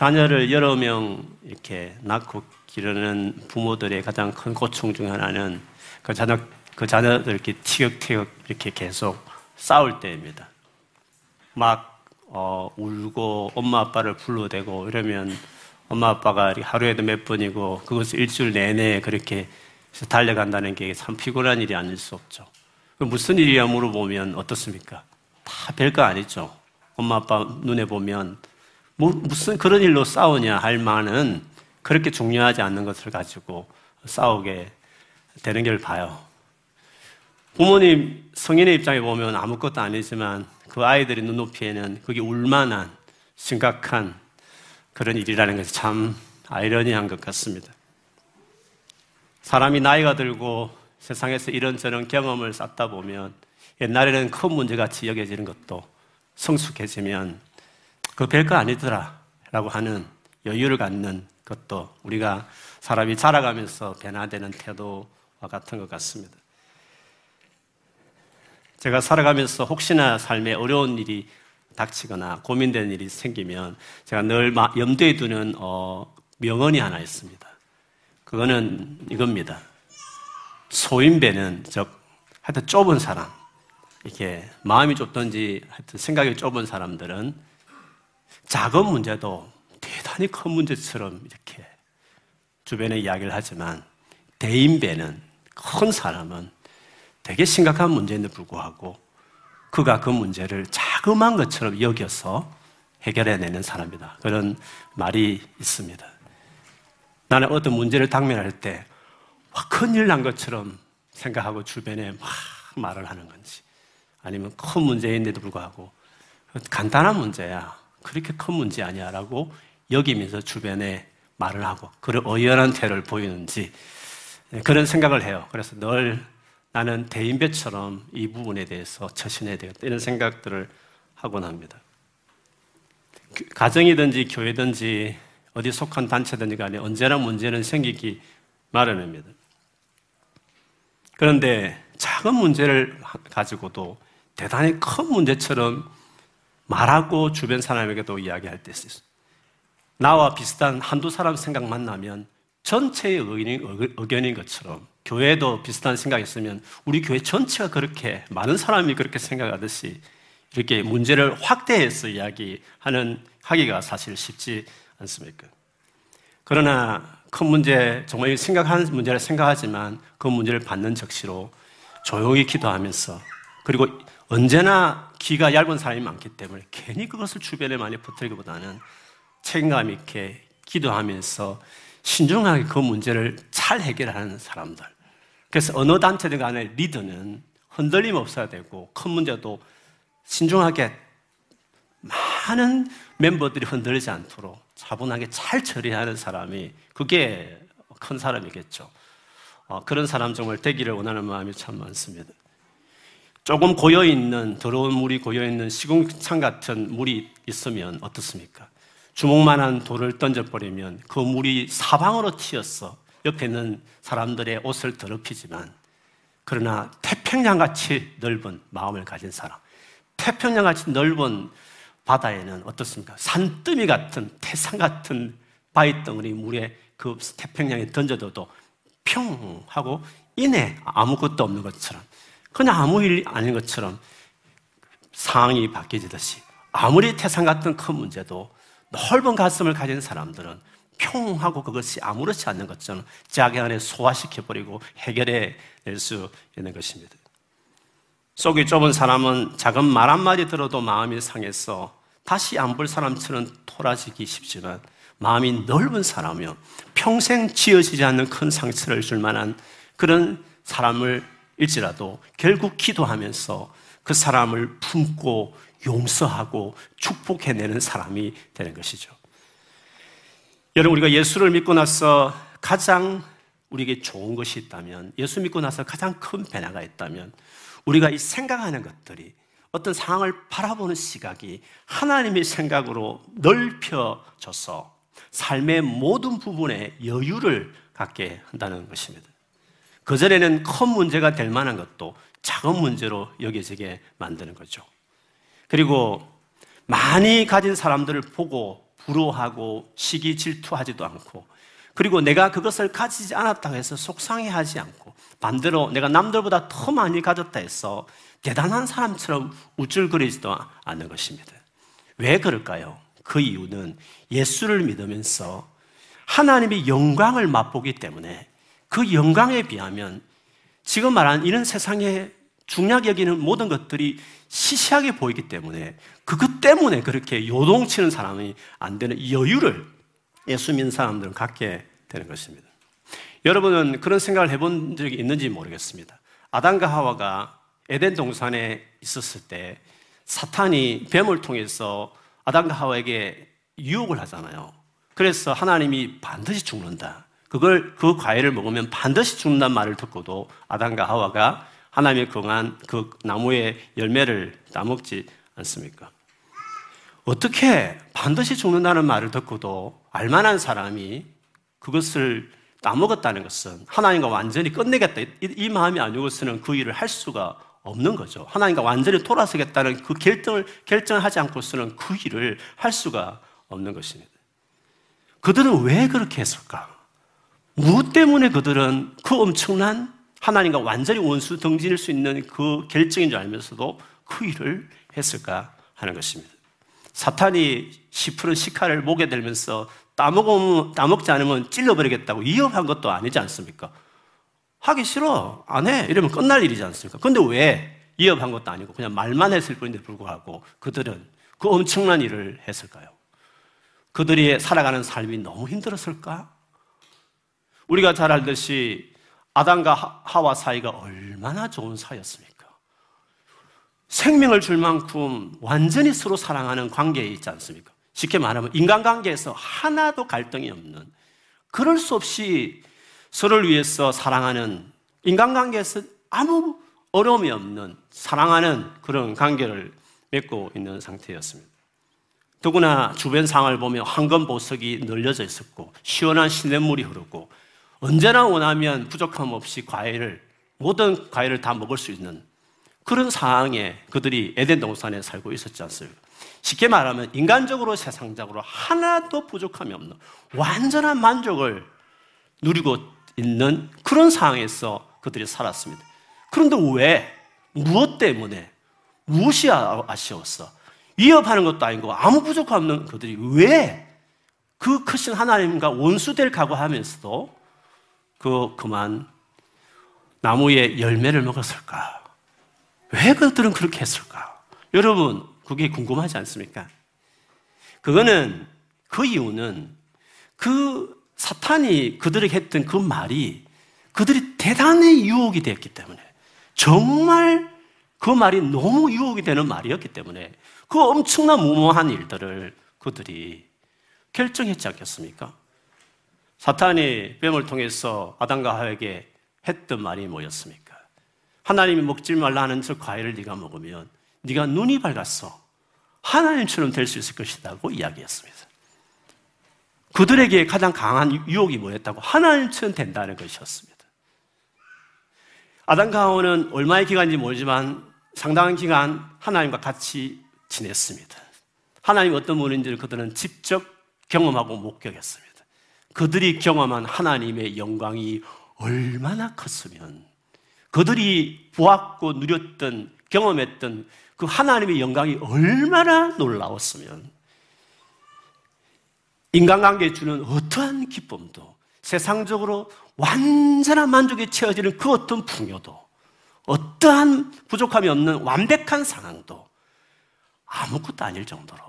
자녀를 여러 명 이렇게 낳고 기르는 부모들의 가장 큰 고충 중 하나는 그 자녀, 그 자녀들 이렇게 티격태격 이렇게 계속 싸울 때입니다. 막, 어, 울고 엄마 아빠를 불러대고 이러면 엄마 아빠가 하루에도 몇 번이고 그것을 일주일 내내 그렇게 달려간다는 게 참 피곤한 일이 아닐 수 없죠. 무슨 일이야 물어보면 어떻습니까? 다 별거 아니죠. 엄마 아빠 눈에 보면 뭐 무슨 그런 일로 싸우냐 할 만은 그렇게 중요하지 않는 것을 가지고 싸우게 되는 걸 봐요. 부모님 성인의 입장에 보면 아무것도 아니지만 그 아이들의 눈높이에는 그게 울만한 심각한 그런 일이라는 것이 참 아이러니한 것 같습니다. 사람이 나이가 들고 세상에서 이런저런 경험을 쌓다 보면 옛날에는 큰 문제같이 여겨지는 것도 성숙해지면 그 별거 아니더라 라고 하는 여유를 갖는 것도 우리가 사람이 자라가면서 변화되는 태도와 같은 것 같습니다. 제가 살아가면서 혹시나 삶에 어려운 일이 닥치거나 고민되는 일이 생기면 제가 늘 염두에 두는 어, 명언이 하나 있습니다. 그거는 이겁니다. 소인배는 즉 하여튼 좁은 사람, 이렇게 마음이 좁든지 하여튼 생각이 좁은 사람들은 작은 문제도 대단히 큰 문제처럼 이렇게 주변에 이야기를 하지만 대인배는 큰 사람은 되게 심각한 문제인데 불구하고 그가 그 문제를 자그마한 것처럼 여겨서 해결해내는 사람이다. 그런 말이 있습니다. 나는 어떤 문제를 당면할 때 큰일 난 것처럼 생각하고 주변에 막 말을 하는 건지 아니면 큰 문제인데도 불구하고 간단한 문제야. 그렇게 큰 문제 아니야. 라고 여기면서 주변에 말을 하고 그런 의연한 태를 보이는지 그런 생각을 해요. 그래서 늘 나는 대인배처럼 이 부분에 대해서 처신해야 되겠다. 이런 생각들을 하곤 합니다. 가정이든지 교회든지 어디 속한 단체든지 간에 언제나 문제는 생기기 마련입니다. 그런데 작은 문제를 가지고도 대단히 큰 문제처럼 말하고 주변 사람에게도 이야기할 때 있어요. 나와 비슷한 한두 사람 생각만 나면 전체의 의견인, 의견인 것처럼 교회도 비슷한 생각이 있으면 우리 교회 전체가 그렇게 많은 사람이 그렇게 생각하듯이 이렇게 문제를 확대해서 이야기하는 하기가 사실 쉽지 않습니까? 그러나 큰 문제, 정말 생각하는 문제를 생각하지만 그 문제를 받는 적시로 조용히 기도하면서 그리고 언제나 귀가 얇은 사람이 많기 때문에 괜히 그것을 주변에 많이 퍼뜨리기보다는 책임감 있게 기도하면서 신중하게 그 문제를 잘 해결하는 사람들. 그래서 어느 단체든 간에 리더는 흔들림 없어야 되고 큰 문제도 신중하게 많은 멤버들이 흔들리지 않도록 차분하게 잘 처리하는 사람이 그게 큰 사람이겠죠. 어, 그런 사람 정말 되기를 원하는 마음이 참 많습니다. 조금 고여 있는, 더러운 물이 고여 있는 시궁창 같은 물이 있으면 어떻습니까? 주먹만한 돌을 던져버리면 그 물이 사방으로 튀어서 옆에 있는 사람들의 옷을 더럽히지만 그러나 태평양같이 넓은 마음을 가진 사람, 태평양같이 넓은 바다에는 어떻습니까? 산더미 같은 태산 같은 바위덩어리 물에 그 태평양에 던져둬도 평 하고 이내 아무것도 없는 것처럼 그냥 아무 일 아닌 것처럼 상황이 바뀌지듯이 아무리 태산 같은 큰 문제도 넓은 가슴을 가진 사람들은 평하고 그것이 아무렇지 않는 것처럼 자기 안에 소화시켜버리고 해결해 낼 수 있는 것입니다. 속이 좁은 사람은 작은 말 한마디 들어도 마음이 상해서 다시 안 볼 사람처럼 토라지기 쉽지만 마음이 넓은 사람이요. 평생 지어지지 않는 큰 상처를 줄 만한 그런 사람을 일지라도 결국 기도하면서 그 사람을 품고 용서하고 축복해내는 사람이 되는 것이죠. 여러분, 우리가 예수를 믿고 나서 가장 우리에게 좋은 것이 있다면, 예수 믿고 나서 가장 큰 변화가 있다면, 우리가 이 생각하는 것들이 어떤 상황을 바라보는 시각이 하나님의 생각으로 넓혀져서 삶의 모든 부분에 여유를 갖게 한다는 것입니다. 그전에는 큰 문제가 될 만한 것도 작은 문제로 여겨지게 만드는 거죠. 그리고 많이 가진 사람들을 보고 부러워하고 시기 질투하지도 않고 그리고 내가 그것을 가지지 않았다고 해서 속상해하지 않고 반대로 내가 남들보다 더 많이 가졌다 해서 대단한 사람처럼 우쭐거리지도 않는 것입니다. 왜 그럴까요? 그 이유는 예수를 믿으면서 하나님의 영광을 맛보기 때문에 그 영광에 비하면 지금 말한 이런 세상에 중요하게 여기는 모든 것들이 시시하게 보이기 때문에 그것 때문에 그렇게 요동치는 사람이 안 되는 여유를 예수 믿는 사람들은 갖게 되는 것입니다. 여러분은 그런 생각을 해본 적이 있는지 모르겠습니다. 아담과 하와가 에덴 동산에 있었을 때 사탄이 뱀을 통해서 아담과 하와에게 유혹을 하잖아요. 그래서 하나님이 반드시 죽는다. 그걸 그 과일을 먹으면 반드시 죽는다는 말을 듣고도 아담과 하와가 하나님의 건한 그 나무의 열매를 따먹지 않습니까? 어떻게 반드시 죽는다는 말을 듣고도 알만한 사람이 그것을 따먹었다는 것은 하나님과 완전히 끝내겠다. 이, 이 마음이 아니고서는 그 일을 할 수가 없는 거죠. 하나님과 완전히 돌아서겠다는 그 결정을, 결정을 하지 않고서는 그 일을 할 수가 없는 것입니다. 그들은 왜 그렇게 했을까? 무엇 때문에 그들은 그 엄청난 하나님과 완전히 원수 등진일 수 있는 그 결정인 줄 알면서도 그 일을 했을까 하는 것입니다. 사탄이 시푸른 시카를 목에 들면서 따먹으면, 따먹지 않으면 찔러버리겠다고 위협한 것도 아니지 않습니까? 하기 싫어. 안 해. 이러면 끝날 일이지 않습니까? 근데 왜 위협한 것도 아니고 그냥 말만 했을 뿐인데 불구하고 그들은 그 엄청난 일을 했을까요? 그들이 살아가는 삶이 너무 힘들었을까? 우리가 잘 알듯이 아담과 하와 사이가 얼마나 좋은 사이였습니까? 생명을 줄 만큼 완전히 서로 사랑하는 관계에 있지 않습니까? 쉽게 말하면 인간관계에서 하나도 갈등이 없는 그럴 수 없이 서로를 위해서 사랑하는 인간관계에서 아무 어려움이 없는 사랑하는 그런 관계를 맺고 있는 상태였습니다. 더구나 주변 상을 보면 황금 보석이 늘려져 있었고 시원한 시냇물이 흐르고 언제나 원하면 부족함 없이 과일을 모든 과일을 다 먹을 수 있는 그런 상황에 그들이 에덴 동산에 살고 있었지 않습니까? 쉽게 말하면 인간적으로 세상적으로 하나도 부족함이 없는 완전한 만족을 누리고 있는 그런 상황에서 그들이 살았습니다. 그런데 왜? 무엇 때문에? 무엇이 아, 아쉬웠어? 위협하는 것도 아니고 아무 부족함 없는 그들이 왜 그 크신 하나님과 원수될 각오하면서도 그 그만 나무의 열매를 먹었을까? 왜 그들은 그렇게 했을까? 여러분, 그게 궁금하지 않습니까? 그거는 그 이유는 그 사탄이 그들에게 했던 그 말이 그들이 대단히 유혹이 되었기 때문에 정말 그 말이 너무 유혹이 되는 말이었기 때문에 그 엄청난 무모한 일들을 그들이 결정했지 않겠습니까? 사탄이 뱀을 통해서 아담과 하에게 했던 말이 뭐였습니까? 하나님이 먹지 말라 하는 저 과일을 네가 먹으면 네가 눈이 밝았어. 하나님처럼 될 수 있을 것이라고 이야기했습니다. 그들에게 가장 강한 유혹이 뭐였다고? 하나님처럼 된다는 것이었습니다. 아담과 하와는 얼마의 기간인지 모르지만 상당한 기간 하나님과 같이 지냈습니다. 하나님 어떤 분인지를 그들은 직접 경험하고 목격했습니다. 그들이 경험한 하나님의 영광이 얼마나 컸으면 그들이 보았고 누렸던 경험했던 그 하나님의 영광이 얼마나 놀라웠으면 인간관계에 주는 어떠한 기쁨도 세상적으로 완전한 만족에 채워지는 그 어떤 풍요도 어떠한 부족함이 없는 완벽한 상황도 아무것도 아닐 정도로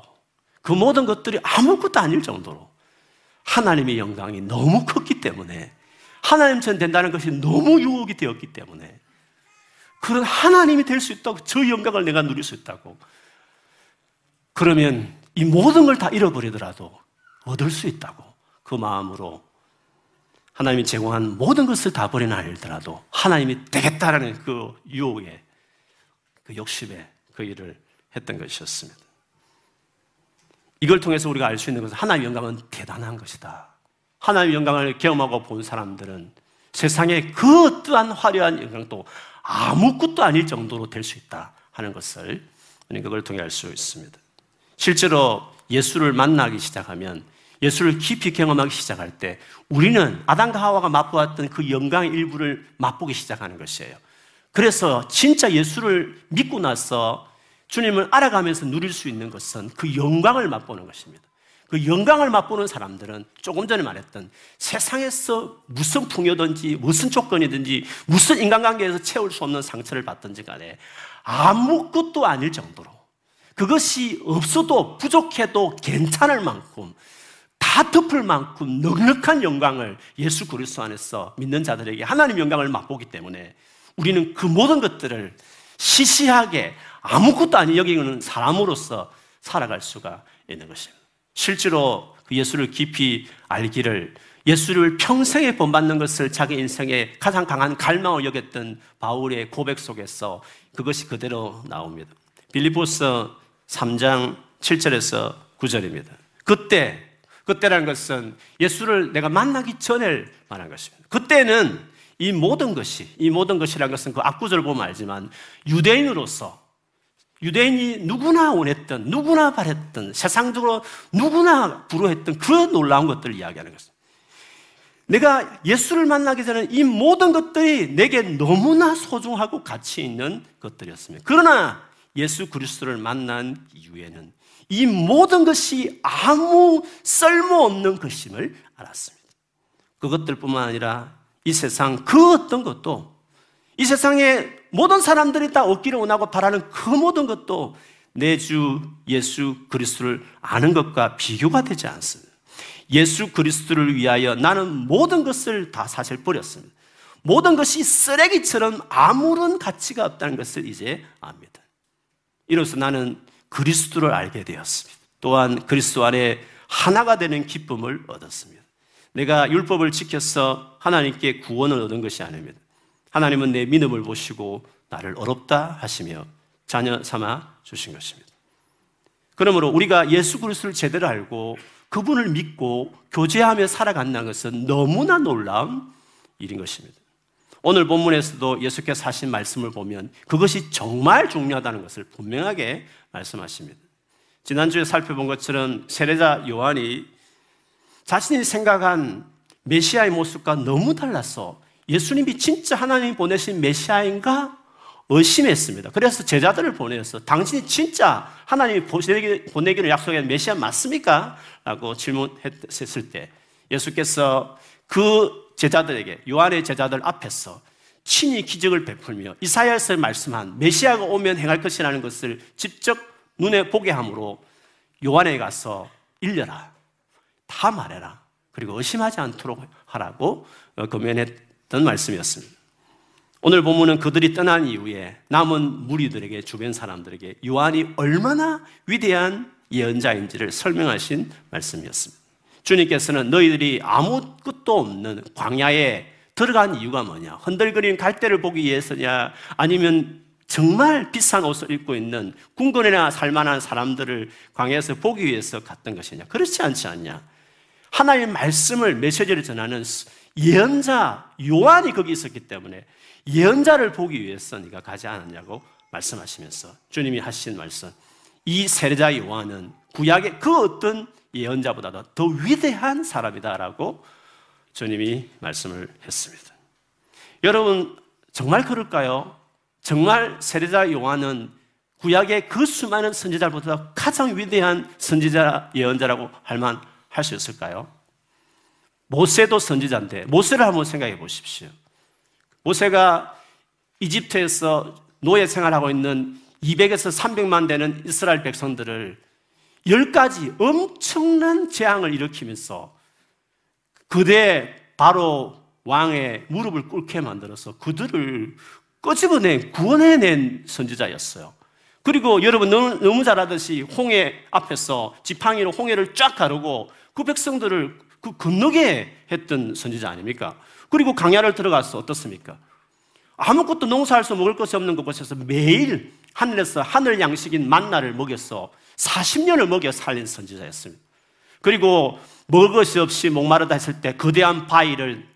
그 모든 것들이 아무것도 아닐 정도로 하나님의 영광이 너무 컸기 때문에 하나님처럼 된다는 것이 너무 유혹이 되었기 때문에 그런 하나님이 될 수 있다고 저 영광을 내가 누릴 수 있다고 그러면 이 모든 걸 다 잃어버리더라도 얻을 수 있다고 그 마음으로 하나님이 제공한 모든 것을 다 버리나 알더라도 하나님이 되겠다라는 그 유혹에 그 욕심에 그 일을 했던 것이었습니다. 이걸 통해서 우리가 알 수 있는 것은 하나님의 영광은 대단한 것이다. 하나님의 영광을 경험하고 본 사람들은 세상에 그 어떠한 화려한 영광도 아무것도 아닐 정도로 될 수 있다 하는 것을 우리 그걸 통해 알 수 있습니다. 실제로 예수를 만나기 시작하면 예수를 깊이 경험하기 시작할 때 우리는 아담과 하와가 맛보았던 그 영광의 일부를 맛보기 시작하는 것이에요. 그래서 진짜 예수를 믿고 나서 주님을 알아가면서 누릴 수 있는 것은 그 영광을 맛보는 것입니다. 그 영광을 맛보는 사람들은 조금 전에 말했던 세상에서 무슨 풍요든지 무슨 조건이든지 무슨 인간관계에서 채울 수 없는 상처를 받든지 간에 아무것도 아닐 정도로 그것이 없어도 부족해도 괜찮을 만큼 다 덮을 만큼 넉넉한 영광을 예수 그리스도 안에서 믿는 자들에게 하나님 영광을 맛보기 때문에 우리는 그 모든 것들을 시시하게 아무것도 아닌 여기는 사람으로서 살아갈 수가 있는 것입니다. 실제로 그 예수를 깊이 알기를 예수를 평생에 본받는 것을 자기 인생의 가장 강한 갈망을 여겼던 바울의 고백 속에서 그것이 그대로 나옵니다. 빌리포스 3장 7절에서 9절입니다. 그때, 그때라는 것은 예수를 내가 만나기 전에 말한 것입니다. 그때는 이 모든 것이, 이 모든 것이라는 것은 그 앞구절을 보면 알지만 유대인으로서 유대인이 누구나 원했던, 누구나 바랬던, 세상적으로 누구나 부러했던 그 놀라운 것들을 이야기하는 것입니다. 내가 예수를 만나기 전에 이 모든 것들이 내게 너무나 소중하고 가치 있는 것들이었습니다. 그러나 예수 그리스도를 만난 이후에는 이 모든 것이 아무 쓸모없는 것임을 알았습니다. 그것들뿐만 아니라 이 세상 그 어떤 것도 이 세상에 모든 사람들이 다 얻기를 원하고 바라는 그 모든 것도 내 주 예수 그리스도를 아는 것과 비교가 되지 않습니다. 예수 그리스도를 위하여 나는 모든 것을 다 사실 버렸습니다. 모든 것이 쓰레기처럼 아무런 가치가 없다는 것을 이제 압니다. 이로써 나는 그리스도를 알게 되었습니다. 또한 그리스도 안에 하나가 되는 기쁨을 얻었습니다. 내가 율법을 지켜서 하나님께 구원을 얻은 것이 아닙니다. 하나님은 내 믿음을 보시고 나를 어렵다 하시며 자녀 삼아 주신 것입니다. 그러므로 우리가 예수 그리스도를 제대로 알고 그분을 믿고 교제하며 살아간다는 것은 너무나 놀라운 일인 것입니다. 오늘 본문에서도 예수께서 하신 말씀을 보면 그것이 정말 중요하다는 것을 분명하게 말씀하십니다. 지난주에 살펴본 것처럼 세례자 요한이 자신이 생각한 메시아의 모습과 너무 달라서 예수님이 진짜 하나님이 보내신 메시아인가 의심했습니다. 그래서 제자들을 보내서 당신이 진짜 하나님이 보내기를 약속한 메시아 맞습니까? 라고 질문했을 때 예수께서 그 제자들에게 요한의 제자들 앞에서 친히 기적을 베풀며 이사야서 말씀한 메시아가 오면 행할 것이라는 것을 직접 눈에 보게 함으로 요한에 가서 일려라. 다 말해라. 그리고 의심하지 않도록 하라고 거면했 던 말씀이었습니다. 오늘 본문은 그들이 떠난 이후에 남은 무리들에게 주변 사람들에게 요한이 얼마나 위대한 예언자인지를 설명하신 말씀이었습니다. 주님께서는 너희들이 아무것도 없는 광야에 들어간 이유가 뭐냐? 흔들거리는 갈대를 보기 위해서냐? 아니면 정말 비싼 옷을 입고 있는 궁궐이나 살만한 사람들을 광야에서 보기 위해서 갔던 것이냐? 그렇지 않지 않냐? 하나님의 말씀을 메시지를 전하는 예언자 요한이 거기 있었기 때문에 예언자를 보기 위해서 네가 가지 않았냐고 말씀하시면서 주님이 하신 말씀 이 세례자 요한은 구약의 그 어떤 예언자보다도 더 위대한 사람이다라고 주님이 말씀을 했습니다. 여러분 정말 그럴까요? 정말 세례자 요한은 구약의 그 수많은 선지자보다 가장 위대한 선지자 예언자라고 할 만 할 수 있을까요? 모세도 선지자인데 모세를 한번 생각해 보십시오. 모세가 이집트에서 노예 생활하고 있는 200에서 300만 되는 이스라엘 백성들을 열 가지 엄청난 재앙을 일으키면서 그대 바로 왕의 무릎을 꿇게 만들어서 그들을 끄집어내 구원해낸 선지자였어요. 그리고 여러분 너무, 잘 아듯이 홍해 앞에서 지팡이로 홍해를 쫙 가르고 그 백성들을 그 건너게 했던 선지자 아닙니까? 그리고 강야를 들어가서 어떻습니까? 아무것도 농사할 수 먹을 것이 없는 그곳에서 매일 하늘에서 하늘 양식인 만나를 먹여서 40년을 먹여 살린 선지자였습니다. 그리고 먹을 것이 없이 목마르다 했을 때 거대한 바위를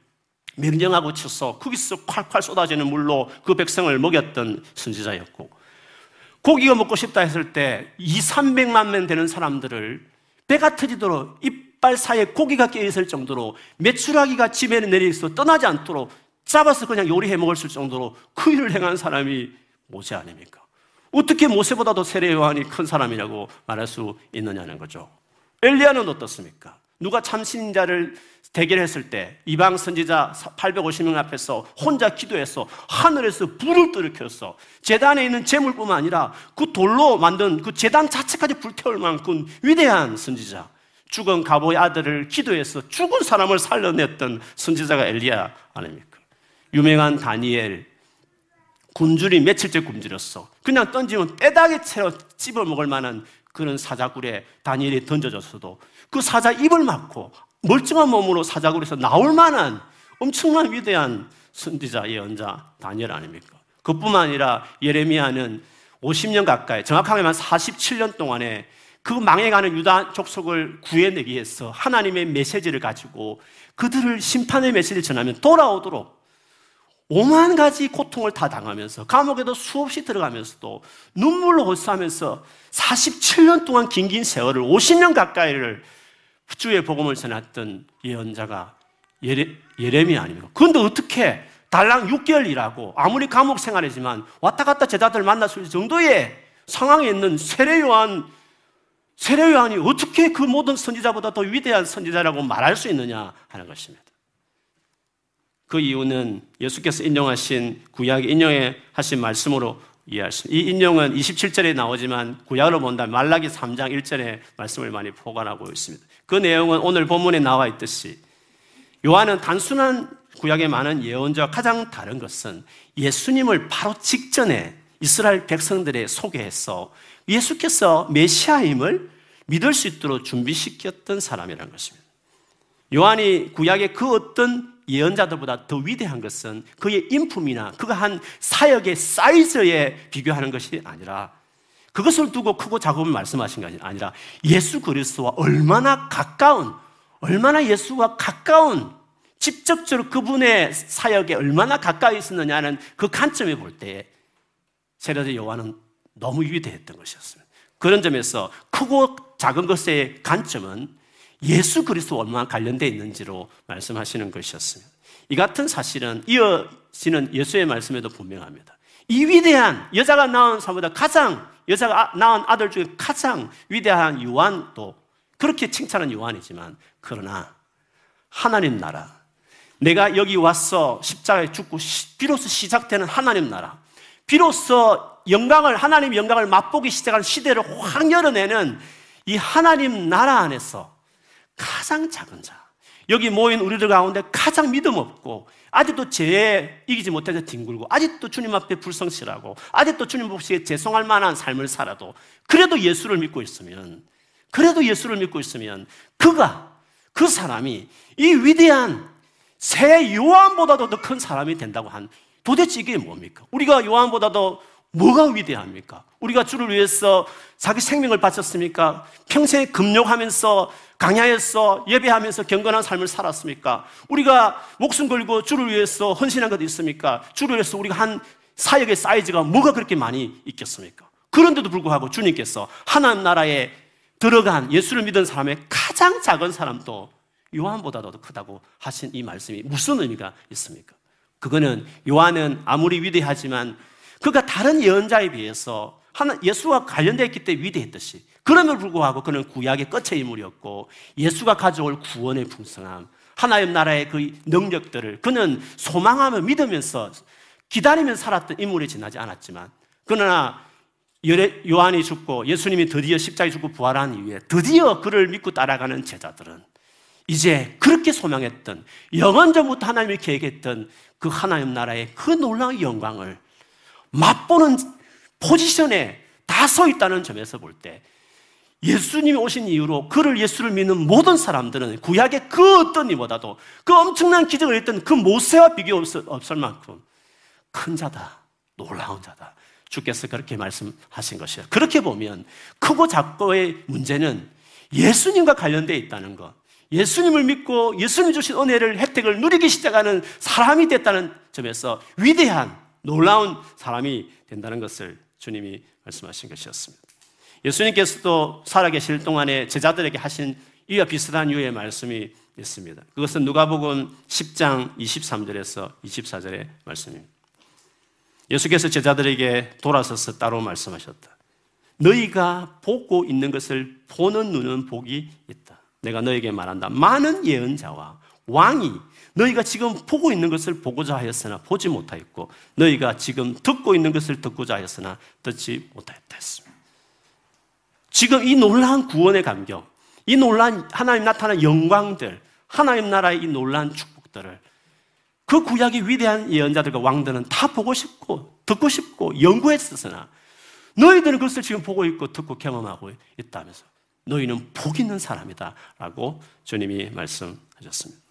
명령하고 쳐서 거기서 콸콸 쏟아지는 물로 그 백성을 먹였던 선지자였고 고기가 먹고 싶다 했을 때 2, 300만 명 되는 사람들을 배가 터지도록 이빨 사이에 고기가 끼어있을 정도로 메추라기가 집에 내리서 떠나지 않도록 잡아서 그냥 요리해 먹을 수 정도로 그 일을 행한 사람이 모세 아닙니까? 어떻게 모세보다도 세례 요한이 큰 사람이라고 말할 수 있느냐는 거죠. 엘리야는 어떻습니까? 누가 참신자를 대결했을 때 이방 선지자 850명 앞에서 혼자 기도해서 하늘에서 불을 떨어켰어. 재단에 있는 재물뿐만 아니라 그 돌로 만든 그 재단 자체까지 불태울 만큼 위대한 선지자. 죽은 가보의 아들을 기도해서 죽은 사람을 살려냈던 선지자가 엘리야 아닙니까? 유명한 다니엘 굶주리 며칠째 굶주렸어. 그냥 던지면 빼닥에 채로 찝어 먹을 만한 그런 사자굴에 다니엘이 던져졌어도 그 사자 입을 막고 멀쩡한 몸으로 사자굴에서 나올 만한 엄청난 위대한 선지자 예언자 다니엘 아닙니까? 그뿐만 아니라 예레미야는 50년 가까이 정확하게 말 47년 동안에 그 망해가는 유다 족속을 구해내기 위해서 하나님의 메시지를 가지고 그들을 심판의 메시지를 전하면 돌아오도록 오만 가지 고통을 다 당하면서 감옥에도 수없이 들어가면서도 눈물로 홀수하면서 47년 동안 긴긴 세월을 50년 가까이를 주의 복음을 전했던 예언자가 예레, 예레미 아닙니까? 그런데 어떻게 달랑 6개월 일하고 아무리 감옥 생활이지만 왔다 갔다 제자들 만날 수 있을 정도의 상황에 있는 세례 요한 세례 요한이 어떻게 그 모든 선지자보다 더 위대한 선지자라고 말할 수 있느냐 하는 것입니다. 그 이유는 예수께서 인용하신 구약 인용에 하신 말씀으로 이해할 수. 이 인용은 27절에 나오지만 구약으로 본다면 말라기 3장 1절의 말씀을 많이 포괄하고 있습니다. 그 내용은 오늘 본문에 나와 있듯이 요한은 단순한 구약에 많은 예언자와 가장 다른 것은 예수님을 바로 직전에 이스라엘 백성들에 소개해서 예수께서 메시아임을 믿을 수 있도록 준비시켰던 사람이라는 것입니다. 요한이 구약의 그 어떤 예언자들보다 더 위대한 것은 그의 인품이나 그가 한 사역의 사이즈에 비교하는 것이 아니라 그것을 두고 크고 작음을 말씀하신 것이 아니라 예수 그리스도와 얼마나 가까운 얼마나 예수와 가까운 직접적으로 그분의 사역에 얼마나 가까이 있었느냐는 그 관점에 볼 때 세례대 요한은 너무 위대했던 것이었습니다. 그런 점에서 크고 작은 것의 관점은 예수 그리스도 얼마나 관련되어 있는지로 말씀하시는 것이었습니다. 이 같은 사실은 이어지는 예수의 말씀에도 분명합니다. 이 위대한 여자가 낳은 사보다 가장 여자가 낳은 아들 중에 가장 위대한 요한도 그렇게 칭찬한 요한이지만 그러나 하나님 나라 내가 여기 와서 십자가에 죽고 비로소 시작되는 하나님 나라 비로소 영광을 하나님 영광을 맛보기 시작한 시대를 확 열어내는 이 하나님 나라 안에서 가장 작은 자. 여기 모인 우리들 가운데 가장 믿음 없고, 아직도 죄에 이기지 못해서 뒹굴고, 아직도 주님 앞에 불성실하고, 아직도 주님 없이 죄송할 만한 삶을 살아도, 그래도 예수를 믿고 있으면, 그래도 예수를 믿고 있으면, 그가, 그 사람이 이 위대한 새 요한보다도 더 큰 사람이 된다고 한, 도대체 이게 뭡니까? 우리가 요한보다도 뭐가 위대합니까? 우리가 주를 위해서 자기 생명을 바쳤습니까? 평생 금욕하면서 강야에서 예배하면서 경건한 삶을 살았습니까? 우리가 목숨 걸고 주를 위해서 헌신한 것 있습니까? 주를 위해서 우리가 한 사역의 사이즈가 뭐가 그렇게 많이 있겠습니까? 그런데도 불구하고 주님께서 하나님 나라에 들어간 예수를 믿은 사람의 가장 작은 사람도 요한보다도 더 크다고 하신 이 말씀이 무슨 의미가 있습니까? 그거는 요한은 아무리 위대하지만 그가 다른 예언자에 비해서 하나 예수와 관련되어 있기 때문에 위대했듯이 그럼에도 불구하고 그는 구약의 끝의 인물이었고 예수가 가져올 구원의 풍성함 하나님 나라의 그 능력들을 그는 소망하며 믿으면서 기다리며 살았던 인물이 지나지 않았지만 그러나 요한이 죽고 예수님이 드디어 십자가에 죽고 부활한 이후에 드디어 그를 믿고 따라가는 제자들은 이제 그렇게 소망했던 영원 전부터 하나님이 계획했던 그 하나님 나라의 그 놀라운 영광을 맛보는 포지션에 다 서 있다는 점에서 볼 때 예수님이 오신 이후로 그를 예수를 믿는 모든 사람들은 구약의 그 어떤 이보다도 그 엄청난 기적을 했던 그 모세와 비교 없을 만큼 큰 자다, 놀라운 자다. 주께서 그렇게 말씀하신 것이에요. 그렇게 보면 크고 작고의 문제는 예수님과 관련되어 있다는 것. 예수님을 믿고 예수님 주신 은혜를 혜택을 누리기 시작하는 사람이 됐다는 점에서 위대한 놀라운 사람이 된다는 것을 주님이 말씀하신 것이었습니다. 예수님께서도 살아계실 동안에 제자들에게 하신 이와 비슷한 유의 말씀이 있습니다. 그것은 누가복음 10장 23절에서 24절의 말씀입니다. 예수께서 제자들에게 돌아서서 따로 말씀하셨다. 너희가 보고 있는 것을 보는 눈은 복이 있다. 내가 너에게 말한다. 많은 예언자와 왕이 너희가 지금 보고 있는 것을 보고자 하였으나 보지 못하였고 너희가 지금 듣고 있는 것을 듣고자 하였으나 듣지 못하였다. 지금 이 놀라운 구원의 감격, 이 놀라운 하나님 나타난 영광들, 하나님 나라의 이 놀라운 축복들을 그 구약의 위대한 예언자들과 왕들은 다 보고 싶고 듣고 싶고 연구했었으나 너희들은 그것을 지금 보고 있고 듣고 경험하고 있다면서 너희는 복 있는 사람이다 라고 주님이 말씀하셨습니다.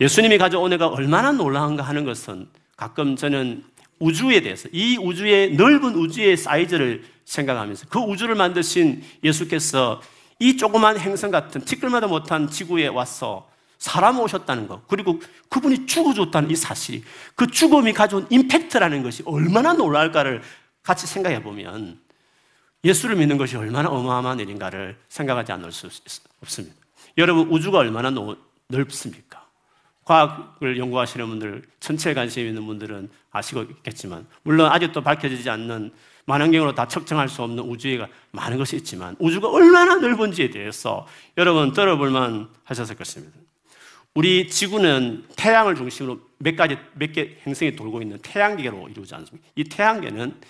예수님이 가져온 애가 얼마나 놀라운가 하는 것은 가끔 저는 우주에 대해서 이 우주의 넓은 우주의 사이즈를 생각하면서 그 우주를 만드신 예수께서 이 조그만 행성 같은 티끌마다 못한 지구에 와서 사람 오셨다는 것, 그리고 그분이 죽어줬다는 이 사실이 그 죽음이 가져온 임팩트라는 것이 얼마나 놀랄까를 같이 생각해 보면 예수를 믿는 것이 얼마나 어마어마한 일인가를 생각하지 않을 수 없습니다. 여러분, 우주가 얼마나 넓습니까? 과학을 연구하시는 분들, 천체에 관심 있는 분들은 아시고 있겠지만, 물론 아직도 밝혀지지 않는 만원경으로 다 측정할 수 없는 우주에 많은 것이 있지만, 우주가 얼마나 넓은지에 대해서 여러분 들어볼만 하셨을 것입니다. 우리 지구는 태양을 중심으로 몇 가지, 몇 개 행성이 돌고 있는 태양계로 이루어지 않습니까? 이 태양계는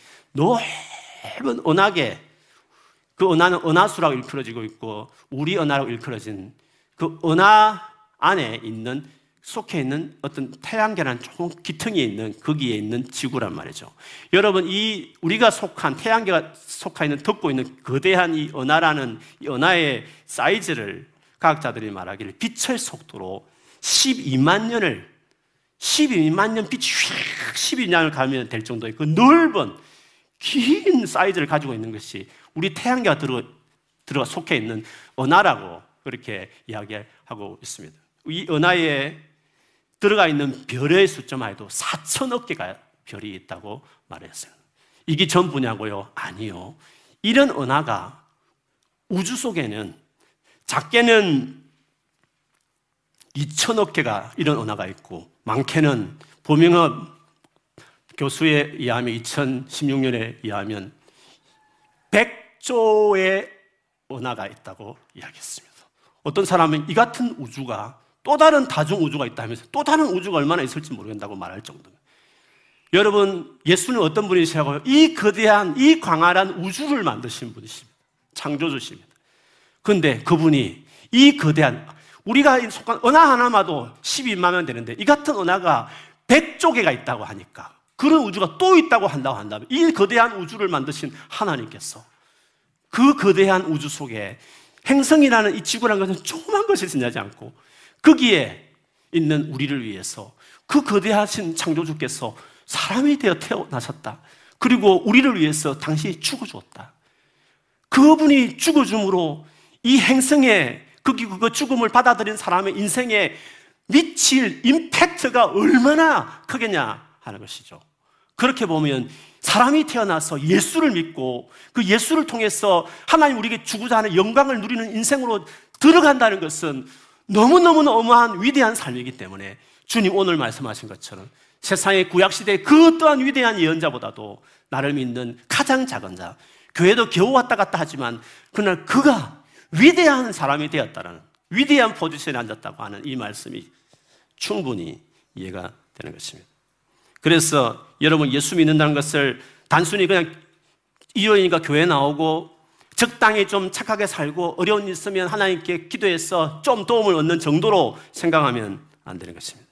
넓은 은하계, 그 은하는 은하수라고 일컬어지고 있고, 우리 은하라고 일컬어진 그 은하 안에 있는 속해 있는 어떤 태양계라는 조금 기퉁에 있는 거기에 있는 지구란 말이죠. 여러분 이 우리가 속한 태양계가 속해 있는 덮고 있는 거대한 이 은하라는 이 은하의 사이즈를 과학자들이 말하기를 빛의 속도로 12만 년을 12만 년 빛이 휙 12년을 가면 될 정도의 그 넓은 긴 사이즈를 가지고 있는 것이 우리 태양계가 들어 들어 속해 있는 은하라고 그렇게 이야기하고 있습니다. 이 은하에 들어가 있는 별의 숫자만 해도 4천억 개가 별이 있다고 말했어요. 이게 전부냐고요? 아니요. 이런 은하가 우주 속에는 작게는 2천억 개가 이런 은하가 있고 많게는 보명업 교수에 의하면 2016년에 의하면 100조의 은하가 있다고 이야기했습니다. 어떤 사람은 이 같은 우주가 또 다른 다중 우주가 있다면서 또 다른 우주가 얼마나 있을지 모르겠다고 말할 정도입니다. 여러분, 예수는 어떤 분이시라고요? 이 거대한, 이 광활한 우주를 만드신 분이십니다. 창조주십니다. 근데 그분이 이 거대한, 우리가 속한 은하 하나마도 12만 명 되는데 이 같은 은하가 100조 개가 있다고 하니까 그런 우주가 또 있다고 한다고 한다면 이 거대한 우주를 만드신 하나님께서 그 거대한 우주 속에 행성이라는 이 지구라는 것은 조그만 것이 존재하지 않고 거기에 있는 우리를 위해서 그 거대하신 창조주께서 사람이 되어 태어나셨다. 그리고 우리를 위해서 당신이 죽어주었다. 그분이 죽어줌으로 이 행성에 거기 그 죽음을 받아들인 사람의 인생에 미칠 임팩트가 얼마나 크겠냐 하는 것이죠. 그렇게 보면 사람이 태어나서 예수를 믿고 그 예수를 통해서 하나님 우리에게 주고자 하는 영광을 누리는 인생으로 들어간다는 것은 너무너무 어마한 위대한 삶이기 때문에 주님 오늘 말씀하신 것처럼 세상의 구약시대의 그 어떠한 위대한 예언자보다도 나를 믿는 가장 작은 자, 교회도 겨우 왔다 갔다 하지만 그날 그가 위대한 사람이 되었다는 위대한 포지션에 앉았다고 하는 이 말씀이 충분히 이해가 되는 것입니다. 그래서 여러분 예수 믿는다는 것을 단순히 그냥 일요일이니까 교회 나오고 적당히 좀 착하게 살고 어려운 일 있으면 하나님께 기도해서 좀 도움을 얻는 정도로 생각하면 안 되는 것입니다.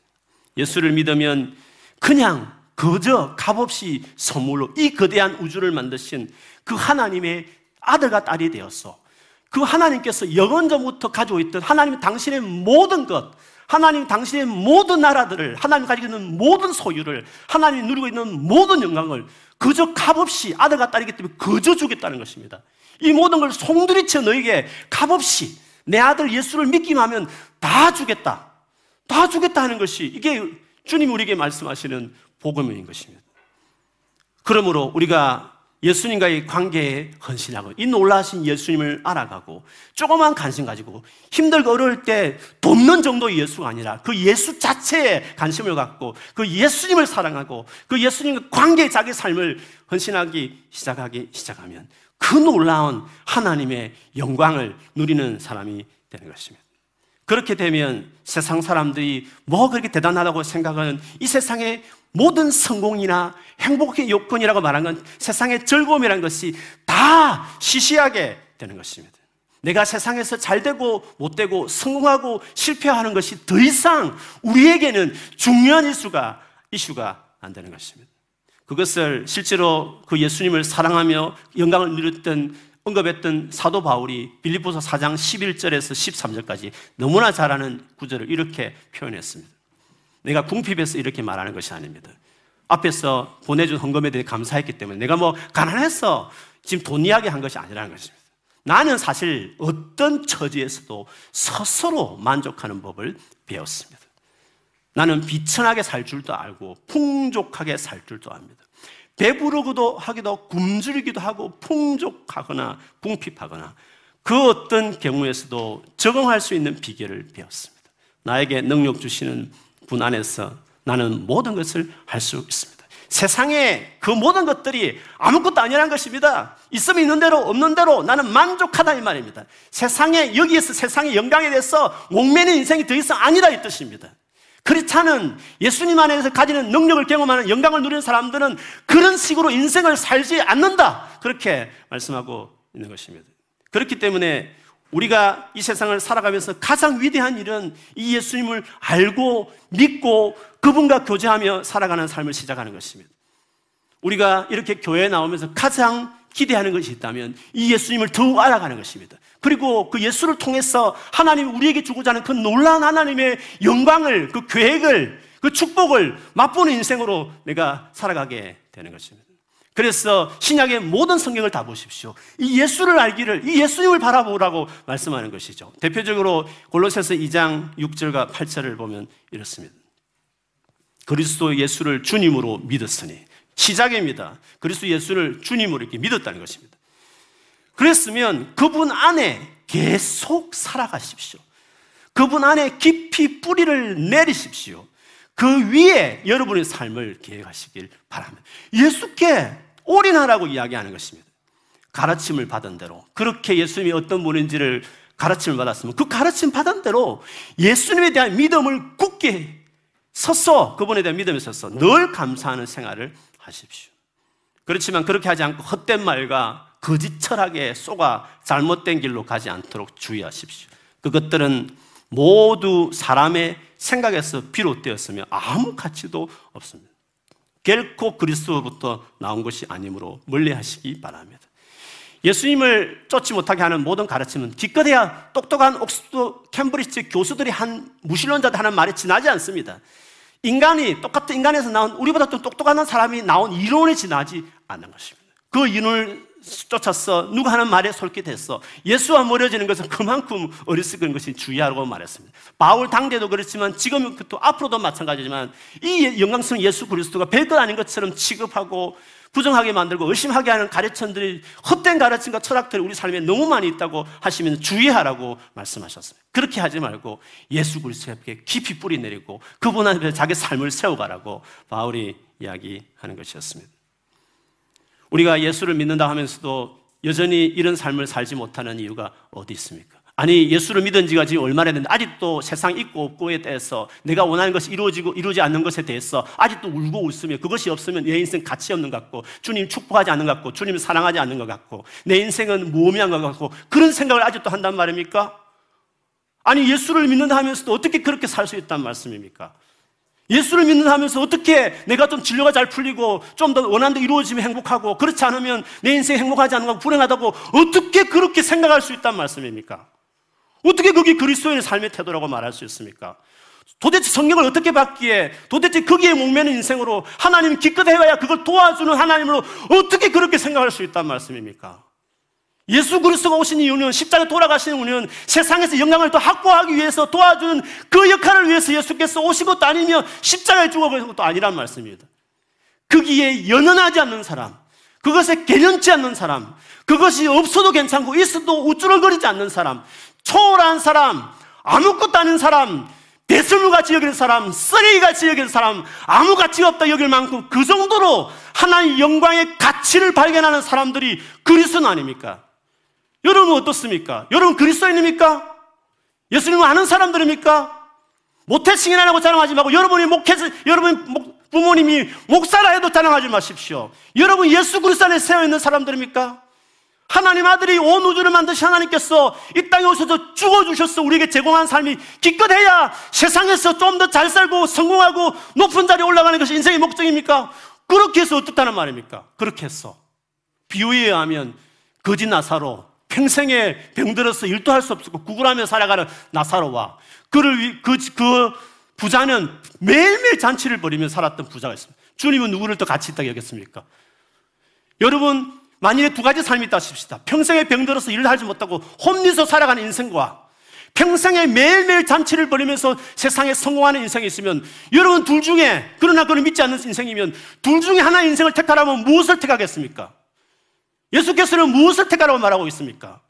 예수를 믿으면 그냥 그저 값없이 선물로 이 거대한 우주를 만드신 그 하나님의 아들과 딸이 되었어. 그 하나님께서 영원 전부터 가지고 있던 하나님 당신의 모든 것, 하나님 당신의 모든 나라들을, 하나님 가지고 있는 모든 소유를, 하나님이 누리고 있는 모든 영광을 그저 값없이 아들과 딸이기 때문에 그저 주겠다는 것입니다. 이 모든 걸 송두리쳐 너에게 값없이 내 아들 예수를 믿기만 하면 다 주겠다. 다 주겠다 하는 것이 이게 주님 우리에게 말씀하시는 복음인 것입니다. 그러므로 우리가 예수님과의 관계에 헌신하고 이 놀라신 예수님을 알아가고 조그만 관심 가지고 힘들고 어려울 때 돕는 정도의 예수가 아니라 그 예수 자체에 관심을 갖고 그 예수님을 사랑하고 그 예수님과 관계에 자기 삶을 헌신하기 시작하기 시작하면 그 놀라운 하나님의 영광을 누리는 사람이 되는 것입니다. 그렇게 되면 세상 사람들이 뭐 그렇게 대단하다고 생각하는 이 세상의 모든 성공이나 행복의 요건이라고 말한 건 세상의 즐거움이라는 것이 다 시시하게 되는 것입니다. 내가 세상에서 잘 되고 못 되고 성공하고 실패하는 것이 더 이상 우리에게는 중요한 이슈가, 이슈가 안 되는 것입니다. 그것을 실제로 그 예수님을 사랑하며 영광을 누렸던 언급했던 사도 바울이 빌립보서 4장 11절에서 13절까지 너무나 잘 아는 구절을 이렇게 표현했습니다. 내가 궁핍해서 이렇게 말하는 것이 아닙니다. 앞에서 보내준 헌금에 대해 감사했기 때문에 내가 뭐 가난해서 지금 돈 이야기 한 것이 아니라는 것입니다. 나는 사실 어떤 처지에서도 스스로 만족하는 법을 배웠습니다. 나는 비천하게 살 줄도 알고 풍족하게 살 줄도 압니다. 배부르기도 하기도 굶주리기도 하고 풍족하거나 궁핍하거나 그 어떤 경우에서도 적응할 수 있는 비결을 배웠습니다. 나에게 능력 주시는 분 안에서 나는 모든 것을 할 수 있습니다. 세상에 그 모든 것들이 아무것도 아니라는 것입니다. 있으면 있는 대로 없는 대로 나는 만족하다 이 말입니다. 세상에 여기에서 세상의 영광에 대해서 목매는 인생이 더 이상 아니다 이 뜻입니다. 않은 예수님 안에서 가지는 능력을 경험하는 영광을 누리는 사람들은 그런 식으로 인생을 살지 않는다. 그렇게 말씀하고 있는 것입니다. 그렇기 때문에 우리가 이 세상을 살아가면서 가장 위대한 일은 이 예수님을 알고 믿고 그분과 교제하며 살아가는 삶을 시작하는 것입니다. 우리가 이렇게 교회에 나오면서 가장 기대하는 것이 있다면 이 예수님을 더욱 알아가는 것입니다. 그리고 그 예수를 통해서 하나님 우리에게 주고자 하는 그 놀라운 하나님의 영광을, 그 계획을, 그 축복을 맛보는 인생으로 내가 살아가게 되는 것입니다. 그래서 신약의 모든 성경을 다 보십시오. 이 예수를 알기를, 이 예수님을 바라보라고 말씀하는 것이죠. 대표적으로 골로새서 2장 6절과 8절을 보면 이렇습니다. 그리스도 예수를 주님으로 믿었으니 시작입니다. 그리스도 예수를 주님으로 이렇게 믿었다는 것입니다. 그랬으면 그분 안에 계속 살아가십시오. 그분 안에 깊이 뿌리를 내리십시오. 그 위에 여러분의 삶을 계획하시길 바랍니다. 예수께 올인하라고 이야기하는 것입니다. 가르침을 받은 대로 그렇게 예수님이 어떤 분인지를 가르침을 받았으면 그 가르침 받은 대로 예수님에 대한 믿음을 굳게 섰어 그분에 대한 믿음에 섰어 늘 감사하는 생활을 하십시오. 그렇지만 그렇게 하지 않고 헛된 말과 거짓 철학에 쏘가 잘못된 길로 가지 않도록 주의하십시오. 그것들은 모두 사람의 생각에서 비롯되었으며 아무 가치도 없습니다. 결코 그리스도로부터 나온 것이 아니므로 멀리하시기 바랍니다. 예수님을 쫓지 못하게 하는 모든 가르침은 기껏해야 똑똑한 옥스퍼드 캠브리지 교수들이 한 무신론자들 하는 말에 지나지 않습니다. 인간이 똑같은 인간에서 나온 우리보다 좀 똑똑한 사람이 나온 이론에 지나지 않는 것입니다. 그 이론을 쫓았어. 누가 하는 말에 솔깃했어. 예수와 멀어지는 것은 그만큼 어리석은 것이 주의하라고 말했습니다. 바울 당대도 그렇지만 지금 또 앞으로도 마찬가지지만 이 영광성 예수 그리스도가 별것 아닌 것처럼 취급하고 부정하게 만들고 의심하게 하는 가르침들이 헛된 가르침과 철학들이 우리 삶에 너무 많이 있다고 하시면 주의하라고 말씀하셨어요. 그렇게 하지 말고 예수 그리스도께 깊이 뿌리 내리고 그분 앞에 자기 삶을 세워가라고 바울이 이야기하는 것이었습니다. 우리가 예수를 믿는다 하면서도 여전히 이런 삶을 살지 못하는 이유가 어디 있습니까? 아니, 예수를 믿은 지가 지금 얼마나 됐는데 아직도 세상 있고 없고에 대해서 내가 원하는 것이 이루어지고 이루어지지 않는 것에 대해서 아직도 울고 웃으며 그것이 없으면 내 인생 가치 없는 것 같고 주님 축복하지 않는 것 같고 주님 사랑하지 않는 것 같고 내 인생은 무의미한 것 같고 그런 생각을 아직도 한단 말입니까? 아니, 예수를 믿는다 하면서도 어떻게 그렇게 살 수 있단 말씀입니까? 예수를 믿는 하면서 어떻게 내가 좀 진료가 잘 풀리고 좀 더 원하는 대 이루어지면 행복하고 그렇지 않으면 내 인생 행복하지 않는 거 불행하다고 어떻게 그렇게 생각할 수 있단 말씀입니까? 어떻게 그게 그리스도인의 삶의 태도라고 말할 수 있습니까? 도대체 성경을 어떻게 받기에 도대체 거기에 목매는 인생으로 하나님 기껏 해봐야 그걸 도와주는 하나님으로 어떻게 그렇게 생각할 수 있단 말씀입니까? 예수 그리스도가 오신 이유는 십자가 돌아가신 이유는 세상에서 영광을 또 확보하기 위해서 도와주는 그 역할을 위해서 예수께서 오신 것도 아니며 십자가에 죽어가신 것도 아니란 말씀입니다. 거기에 연연하지 않는 사람, 그것에 개념치 않는 사람, 그것이 없어도 괜찮고 있어도 우쭐거리지 않는 사람, 초월한 사람, 아무것도 아닌 사람, 대설물같이 여기는 사람, 쓰레기같이 여기는 사람, 아무 가치가 없다 여길 만큼 그 정도로 하나의 영광의 가치를 발견하는 사람들이 그리스도는 아닙니까? 여러분은 어떻습니까? 여러분 그리스도인입니까? 예수님을 아는 사람들입니까? 모태 승인하라고 자랑하지 말고 여러분이 목회자, 여러분 부모님이 목사라 해도 자랑하지 마십시오. 여러분 예수 그리스도 안에 세워 있는 사람들입니까? 하나님 아들이 온 우주를 만드신 하나님께서 이 땅에 오셔서 죽어주셔서 우리에게 제공한 삶이 기껏해야 세상에서 좀 더 잘 살고 성공하고 높은 자리에 올라가는 것이 인생의 목적입니까? 그렇게 해서 어떻다는 말입니까? 그렇게 해서 비유에 의하면 거짓 나사로 평생에 병들어서 일도 할 수 없고 구걸하며 살아가는 나사로와 그를 그, 그 부자는 매일매일 잔치를 벌이며 살았던 부자가 있습니다. 주님은 누구를 더 같이 있다고 여겼습니까? 여러분 만일에 두 가지 삶이 있다 싶시다. 평생에 병들어서 일을 하지 못하고 홈리서 살아가는 인생과 평생에 매일매일 잔치를 벌이면서 세상에 성공하는 인생이 있으면 여러분 둘 중에 그러나 그를 믿지 않는 인생이면 둘 중에 하나 인생을 택하라면 무엇을 택하겠습니까? 예수께서는 무엇을 택하라고 말하고 있습니까?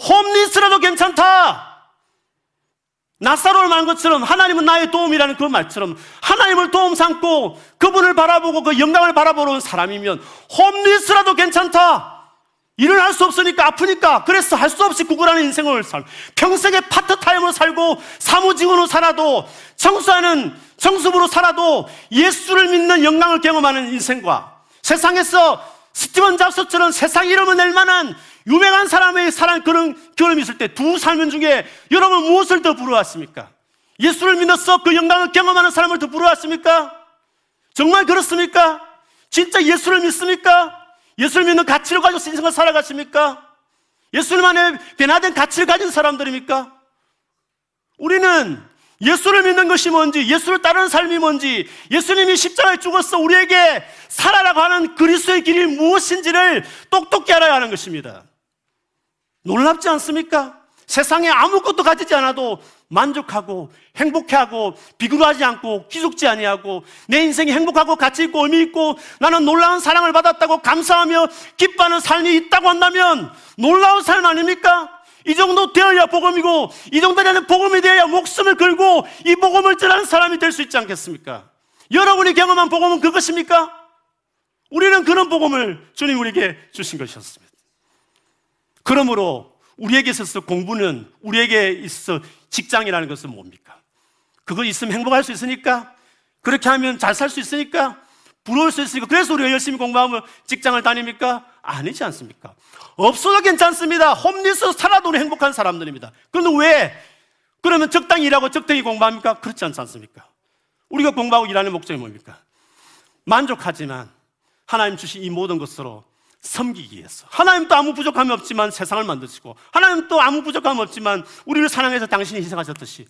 홈리스라도 괜찮다. 나사로를 말한 것처럼 하나님은 나의 도움이라는 그 말처럼 하나님을 도움 삼고 그분을 바라보고 그 영광을 바라보는 사람이면 홈리스라도 괜찮다. 일을 할 수 없으니까 아프니까 그래서 할 수 없이 구걸하는 인생을 살 평생에 파트타임으로 살고 사무직으로 살아도 청소하는 청소부로 살아도 예수를 믿는 영광을 경험하는 인생과 세상에서 스티븐 잡스처럼 세상 이름을 낼 만한 유명한 사람의 사랑 그런 경험이 있을 때 두 삶 중에 여러분 무엇을 더 부러웠습니까? 예수를 믿어서 그 영광을 경험하는 사람을 더 부러웠습니까? 정말 그렇습니까? 진짜 예수를 믿습니까? 예수를 믿는 가치를 가지고 인생을 살아갔습니까? 예수님만의 변화된 가치를 가진 사람들입니까? 우리는 예수를 믿는 것이 뭔지, 예수를 따르는 삶이 뭔지, 예수님이 십자가에 죽어서 우리에게 살아라고 하는 그리스도의 길이 무엇인지를 똑똑히 알아야 하는 것입니다. 놀랍지 않습니까? 세상에 아무것도 가지지 않아도 만족하고 행복해하고 비굴하지 않고 기죽지 아니하고 내 인생이 행복하고 가치 있고 의미 있고 나는 놀라운 사랑을 받았다고 감사하며 기뻐하는 삶이 있다고 한다면 놀라운 삶 아닙니까? 이 정도 되어야 복음이고 이 정도 되는 복음이 되어야 목숨을 걸고 이 복음을 전하는 사람이 될 수 있지 않겠습니까? 여러분이 경험한 복음은 그것입니까? 우리는 그런 복음을 주님 우리에게 주신 것이었습니다. 그러므로 우리에게 있어서 공부는 우리에게 있어 직장이라는 것은 뭡니까? 그거 있으면 행복할 수 있으니까 그렇게 하면 잘 살 수 있으니까 부러울 수 있으니까 그래서 우리가 열심히 공부하면 직장을 다닙니까? 아니지 않습니까? 없어도 괜찮습니다. 홈리스 살아도 행복한 사람들입니다. 그런데 왜? 그러면 적당히 일하고 적당히 공부합니까? 그렇지 않지 않습니까? 우리가 공부하고 일하는 목적이 뭡니까? 만족하지만 하나님 주신 이 모든 것으로 섬기기 위해서. 하나님도 아무 부족함이 없지만 세상을 만드시고, 하나님도 아무 부족함이 없지만 우리를 사랑해서 당신이 희생하셨듯이,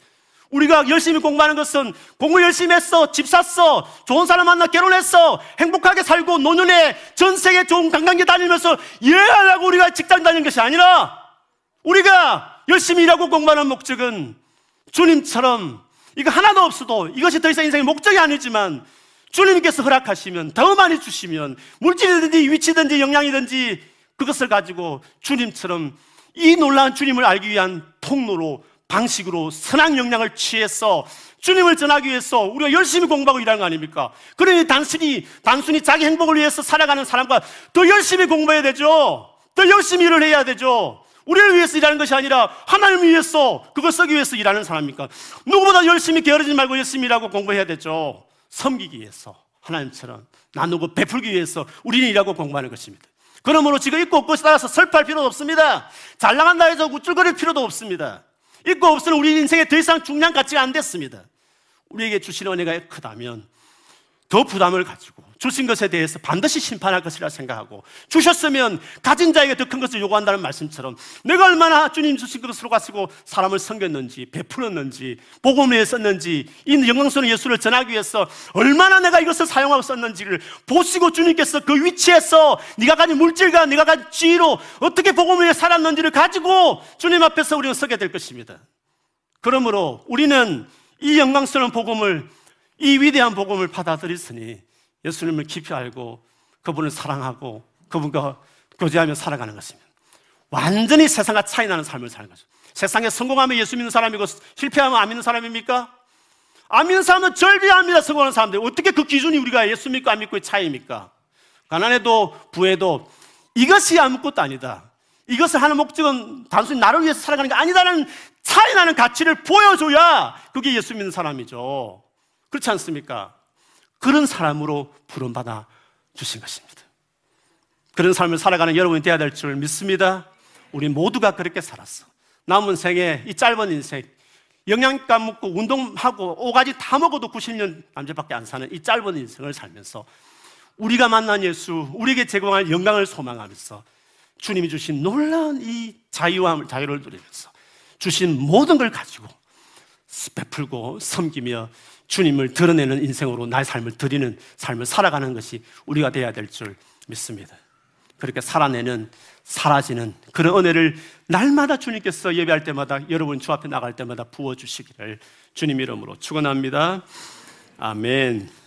우리가 열심히 공부하는 것은 공부 열심히 했어, 집 샀어, 좋은 사람 만나 결혼했어, 행복하게 살고 노년에 전 세계 좋은 관광지 다니면서 여행하려고 우리가 직장 다니는 것이 아니라 우리가 열심히 일하고 공부하는 목적은 주님처럼 이거 하나도 없어도 이것이 더 이상 인생의 목적이 아니지만 주님께서 허락하시면 더 많이 주시면 물질이든지 위치든지 영향이든지 그것을 가지고 주님처럼 이 놀라운 주님을 알기 위한 통로로 방식으로 선한 영향을 취해서 주님을 전하기 위해서 우리가 열심히 공부하고 일하는 거 아닙니까? 그러니 단순히, 단순히 자기 행복을 위해서 살아가는 사람과 더 열심히 공부해야 되죠. 더 열심히 일을 해야 되죠. 우리를 위해서 일하는 것이 아니라 하나님을 위해서 그걸 쓰기 위해서 일하는 사람입니까? 누구보다 열심히 게으르지 말고 열심히 일하고 공부해야 되죠. 섬기기 위해서 하나님처럼 나누고 베풀기 위해서 우리는 일하고 공부하는 것입니다. 그러므로 지금 있고 없고에 따라서 슬퍼할 필요도 없습니다. 잘 나간다 해서 우쭐거릴 필요도 없습니다. 있고 없으면 우리 인생에 더 이상 중요한 가치가 안 됐습니다. 우리에게 주신 은혜가 크다면 더 부담을 가지고 주신 것에 대해서 반드시 심판할 것이라 생각하고 주셨으면 가진 자에게 더 큰 것을 요구한다는 말씀처럼 내가 얼마나 주님 주신 것으로 가지고 사람을 섬겼는지 베풀었는지 복음을 썼는지 이 영광스러운 예수를 전하기 위해서 얼마나 내가 이것을 사용하고 썼는지를 보시고 주님께서 그 위치에서 네가 가진 물질과 네가 가진 지위로 어떻게 복음을 살았는지를 가지고 주님 앞에서 우리는 서게 될 것입니다. 그러므로 우리는 이 영광스러운 복음을 이 위대한 복음을 받아들였으니 예수님을 깊이 알고 그분을 사랑하고 그분과 교제하며 살아가는 것입니다. 완전히 세상과 차이 나는 삶을 사는 거죠. 세상에 성공하면 예수 믿는 사람이고 실패하면 안 믿는 사람입니까? 안 믿는 사람은 절비합니다. 성공하는 사람들. 어떻게 그 기준이 우리가 예수 믿고 안 믿고의 차이입니까? 가난해도 부해도 이것이 아무것도 아니다. 이것을 하는 목적은 단순히 나를 위해서 살아가는 게 아니다라는 차이 나는 가치를 보여줘야 그게 예수 믿는 사람이죠. 그렇지 않습니까? 그런 사람으로 부름받아 주신 것입니다. 그런 삶을 살아가는 여러분이 되어야 될 줄 믿습니다. 우리 모두가 그렇게 살았어. 남은 생에 이 짧은 인생, 영양가 먹고 운동하고 오가지 다 먹어도 90년 남자밖에 안 사는 이 짧은 인생을 살면서 우리가 만난 예수, 우리에게 제공할 영광을 소망하면서 주님이 주신 놀라운 이 자유와 자유를 누리면서 주신 모든 걸 가지고 베풀고 섬기며 주님을 드러내는 인생으로 나의 삶을 드리는 삶을 살아가는 것이 우리가 되어야 될 줄 믿습니다. 그렇게 살아내는 사라지는 그런 은혜를 날마다 주님께서 예배할 때마다 여러분 주 앞에 나갈 때마다 부어 주시기를 주님 이름으로 축원합니다. 아멘.